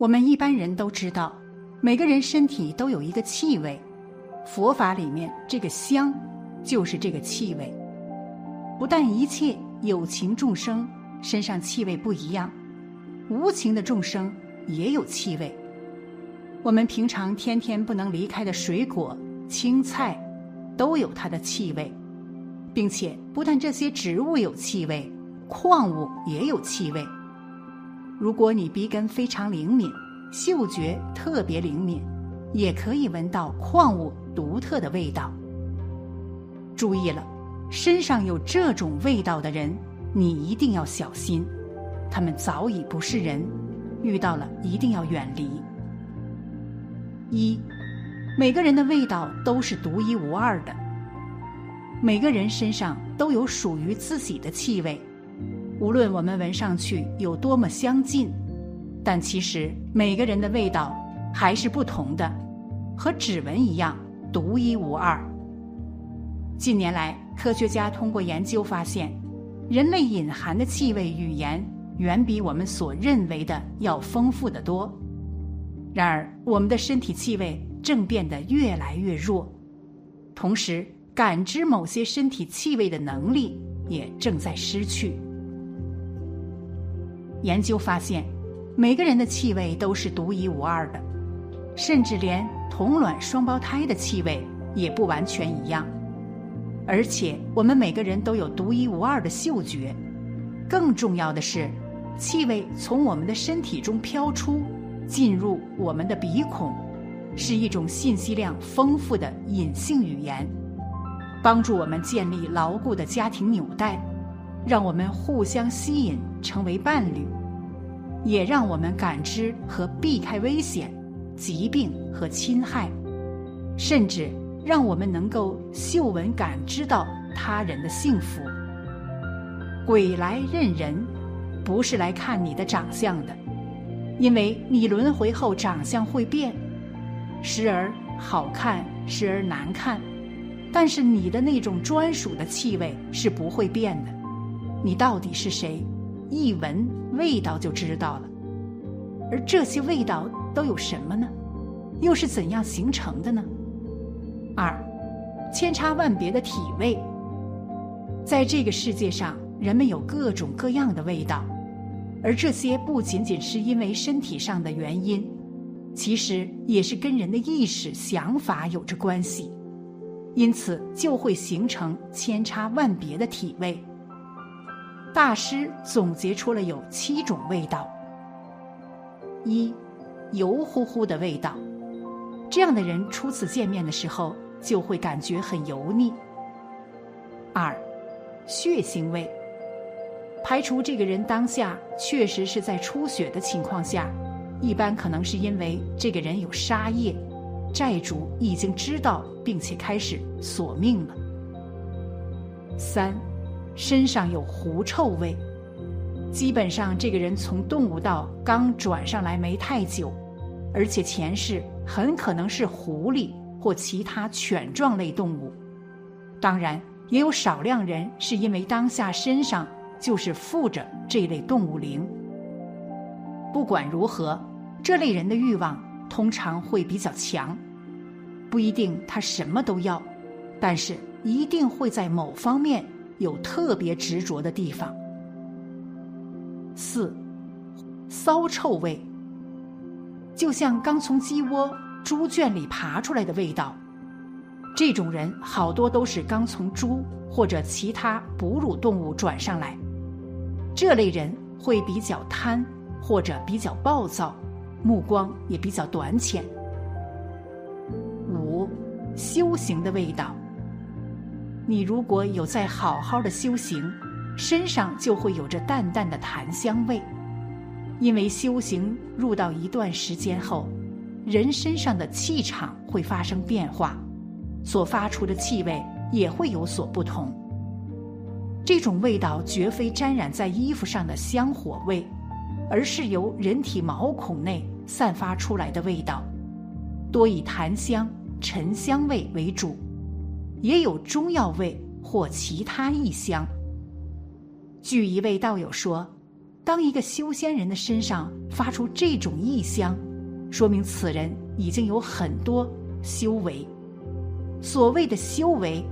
我们一般人都知道，每个人身体都有一个气味，佛法里面这个香，就是这个气味。不但一切有情众生身上气味不一样，无情的众生也有气味。我们平常天天不能离开的水果、青菜，都有它的气味，并且不但这些植物有气味，矿物也有气味。如果你鼻根非常灵敏，嗅觉特别灵敏，也可以闻到矿物独特的味道。注意了，身上有这种味道的人，你一定要小心，他们早已不是人，遇到了一定要远离。一，每个人的味道都是独一无二的，每个人身上都有属于自己的气味。无论我们闻上去有多么相近，但其实每个人的味道还是不同的，和指纹一样独一无二。近年来，科学家通过研究发现，人类隐含的气味语言远比我们所认为的要丰富得多。然而，我们的身体气味正变得越来越弱，同时感知某些身体气味的能力也正在失去。研究发现，每个人的气味都是独一无二的，甚至连同卵双胞胎的气味也不完全一样。而且，我们每个人都有独一无二的嗅觉。更重要的是，气味从我们的身体中飘出，进入我们的鼻孔，是一种信息量丰富的隐性语言，帮助我们建立牢固的家庭纽带。让我们互相吸引，成为伴侣，也让我们感知和避开危险、疾病和侵害，甚至让我们能够嗅闻感知到他人的幸福。鬼来认人，不是来看你的长相的，因为你轮回后长相会变，时而好看，时而难看，但是你的那种专属的气味是不会变的。你到底是谁？一闻味道就知道了。而这些味道都有什么呢？又是怎样形成的呢？二，千差万别的体味。在这个世界上，人们有各种各样的味道，而这些不仅仅是因为身体上的原因，其实也是跟人的意识、想法有着关系，因此就会形成千差万别的体味。大师总结出了有七种味道：一，油乎乎的味道，这样的人初次见面的时候就会感觉很油腻；二，血腥味，排除这个人当下确实是在出血的情况下，一般可能是因为这个人有杀业，债主已经知道并且开始索命了；三。身上有狐臭味，基本上这个人从动物道刚转上来没太久，而且前世很可能是狐狸或其他犬状类动物。当然，也有少量人是因为当下身上就是附着这类动物灵。不管如何，这类人的欲望通常会比较强，不一定他什么都要，但是一定会在某方面。有特别执着的地方。四，骚臭味，就像刚从鸡窝、猪圈里爬出来的味道。这种人好多都是刚从猪或者其他哺乳动物转上来。这类人会比较贪，或者比较暴躁，目光也比较短浅。五，修行的味道。你如果有在好好的修行，身上就会有着淡淡的檀香味，因为修行入到一段时间后，人身上的气场会发生变化，所发出的气味也会有所不同。这种味道绝非沾染在衣服上的香火味，而是由人体毛孔内散发出来的味道，多以檀香、沉香味为主。也有中药味或其他异香。据一位道友说，当一个修仙人的身上发出这种异香，说明此人已经有很多修为。所谓的修为，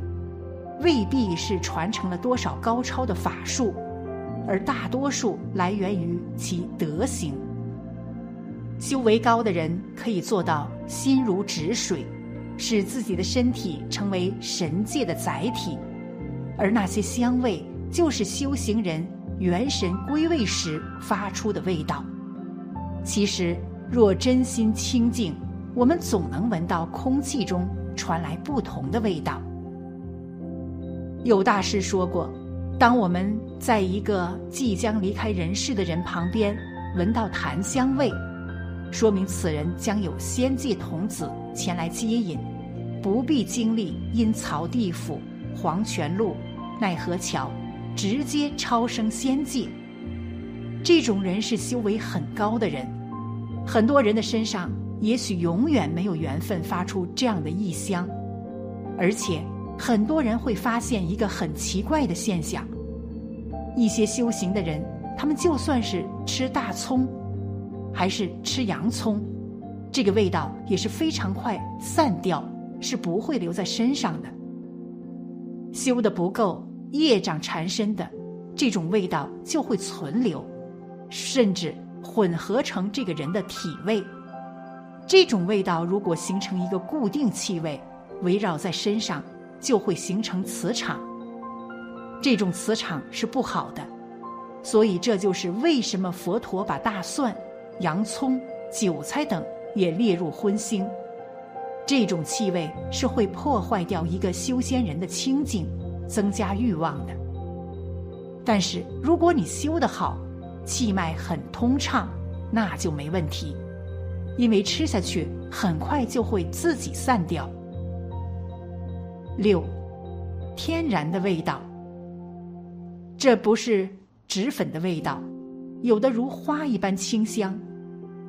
未必是传承了多少高超的法术，而大多数来源于其德行。修为高的人可以做到心如止水，使自己的身体成为神界的载体，而那些香味就是修行人元神归位时发出的味道。其实，若真心清净，我们总能闻到空气中传来不同的味道。有大师说过，当我们在一个即将离开人世的人旁边闻到檀香味。说明此人将有仙界童子前来接引，不必经历阴曹地府、黄泉路、奈何桥，直接超生仙界。这种人是修为很高的人，很多人的身上也许永远没有缘分发出这样的异香，而且很多人会发现一个很奇怪的现象：一些修行的人，他们就算是吃大葱。还是吃洋葱，这个味道也是非常快散掉，是不会留在身上的。修的不够，业障缠身的，这种味道就会存留，甚至混合成这个人的体味。这种味道如果形成一个固定气味，围绕在身上，就会形成磁场。这种磁场是不好的，所以这就是为什么佛陀把大蒜。洋葱、韭菜等也列入荤腥，这种气味是会破坏掉一个修仙人的清净，增加欲望的。但是如果你修得好，气脉很通畅，那就没问题，因为吃下去很快就会自己散掉。六，天然的味道，这不是脂粉的味道，有的如花一般清香。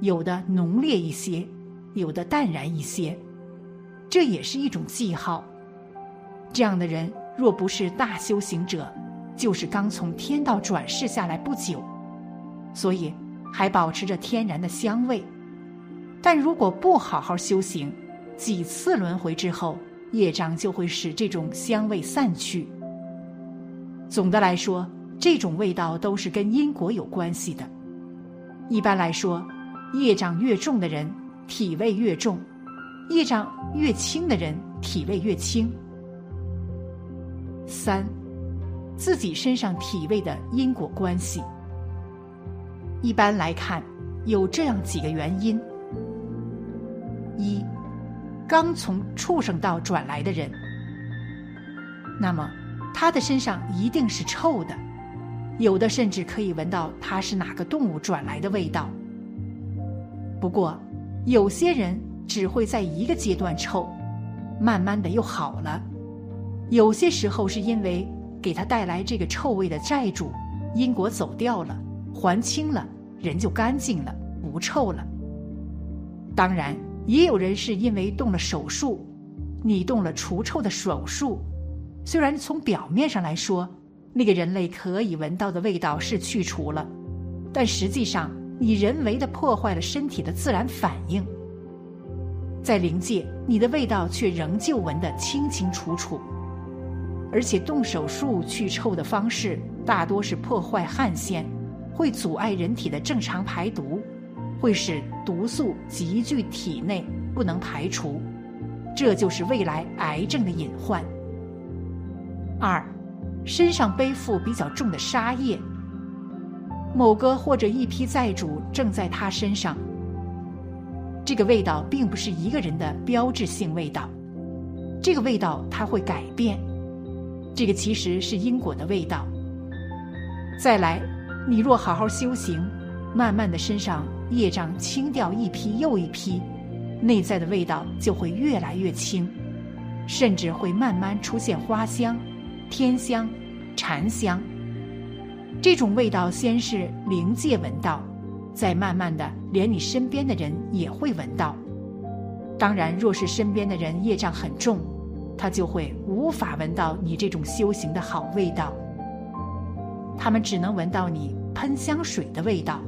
有的浓烈一些，有的淡然一些，这也是一种记号。这样的人若不是大修行者，就是刚从天道转世下来不久，所以还保持着天然的香味。但如果不好好修行，几次轮回之后，业障就会使这种香味散去。总的来说，这种味道都是跟因果有关系的。一般来说。业障越重的人，体味越重；业障越轻的人，体味越轻。三，自己身上体味的因果关系。一般来看，有这样几个原因：一，刚从畜生道转来的人，那么他的身上一定是臭的，有的甚至可以闻到他是哪个动物转来的味道。不过，有些人只会在一个阶段臭，慢慢的又好了。有些时候是因为给他带来这个臭味的债主因果走掉了，还清了，人就干净了，不臭了。当然，也有人是因为动了手术，你动了除臭的手术，虽然从表面上来说，那个人类可以闻到的味道是去除了，但实际上。你人为的破坏了身体的自然反应，在灵界，你的味道却仍旧闻得清清楚楚。而且动手术去臭的方式大多是破坏汗腺，会阻碍人体的正常排毒，会使毒素积聚体内不能排除，这就是未来癌症的隐患。二，身上背负比较重的杀业。某个或者一批债主正在他身上，这个味道并不是一个人的标志性味道，这个味道它会改变，这个其实是因果的味道。再来，你若好好修行，慢慢的身上业障清掉一批又一批，内在的味道就会越来越轻，甚至会慢慢出现花香、天香、禅香。这种味道先是灵界闻到，再慢慢的连你身边的人也会闻到。当然，若是身边的人业障很重，他就会无法闻到你这种修行的好味道。他们只能闻到你喷香水的味道。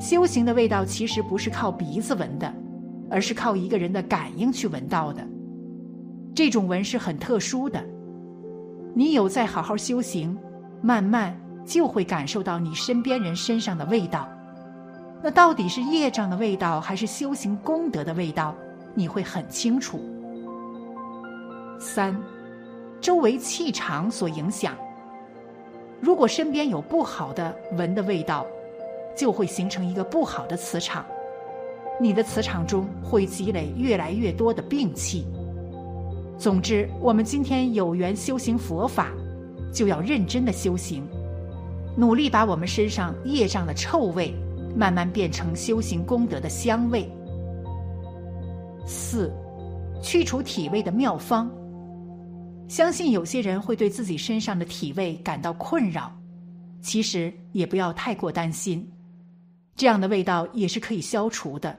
修行的味道其实不是靠鼻子闻的，而是靠一个人的感应去闻到的。这种闻是很特殊的。你有在好好修行，慢慢就会感受到你身边人身上的味道。那到底是业障的味道，还是修行功德的味道？你会很清楚。三，周围气场所影响。如果身边有不好的闻的味道，就会形成一个不好的磁场，你的磁场中会积累越来越多的病气。总之，我们今天有缘修行佛法，就要认真的修行，努力把我们身上业障的臭味，慢慢变成修行功德的香味。四，去除体味的妙方。相信有些人会对自己身上的体味感到困扰，其实也不要太过担心，这样的味道也是可以消除的。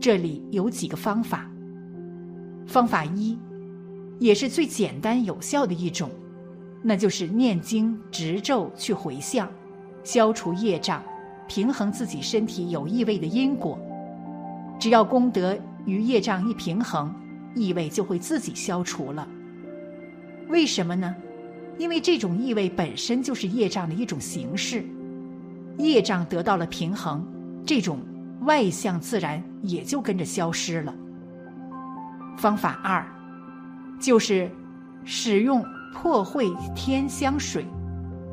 这里有几个方法。方法一，也是最简单有效的一种，那就是念经执咒去回向，消除业障，平衡自己身体有异味的因果。只要功德与业障一平衡，异味就会自己消除了。为什么呢？因为这种异味本身就是业障的一种形式，业障得到了平衡，这种外向自然也就跟着消失了。方法二，就是使用破秽天香水、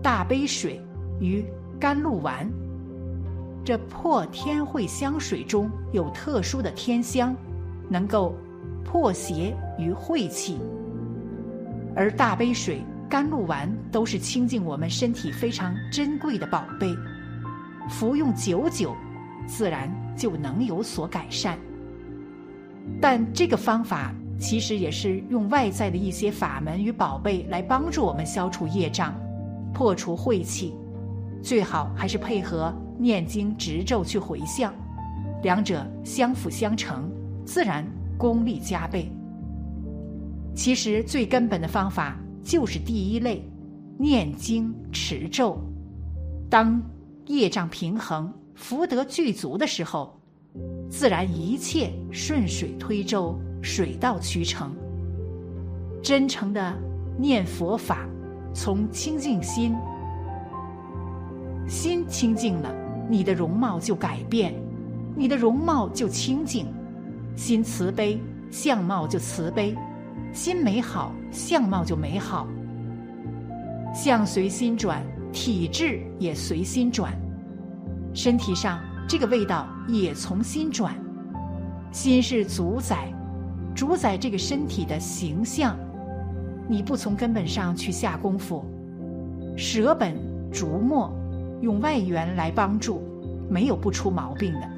大杯水与甘露丸。这破天秽香水中有特殊的天香，能够破邪与晦气。而大杯水、甘露丸都是清净我们身体非常珍贵的宝贝，服用久久，自然就能有所改善。但这个方法其实也是用外在的一些法门与宝贝来帮助我们消除业障、破除晦气，最好还是配合念经执咒去回向，两者相辅相成，自然功力加倍。其实最根本的方法就是第一类，念经持咒。当业障平衡、福德具足的时候，自然一切顺水推舟、水到渠成。真诚的念佛法，从清净心，心清净了，你的容貌就改变，你的容貌就清净；心慈悲，相貌就慈悲。心美好，相貌就美好。相随心转，体质也随心转。身体上这个味道也从心转。心是主宰，主宰这个身体的形象。你不从根本上去下功夫，舍本逐末，用外援来帮助，没有不出毛病的。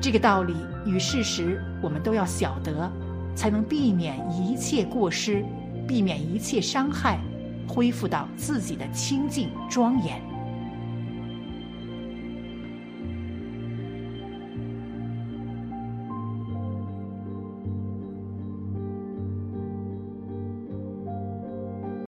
这个道理与事实，我们都要晓得。才能避免一切过失，避免一切伤害，恢复到自己的清净庄严。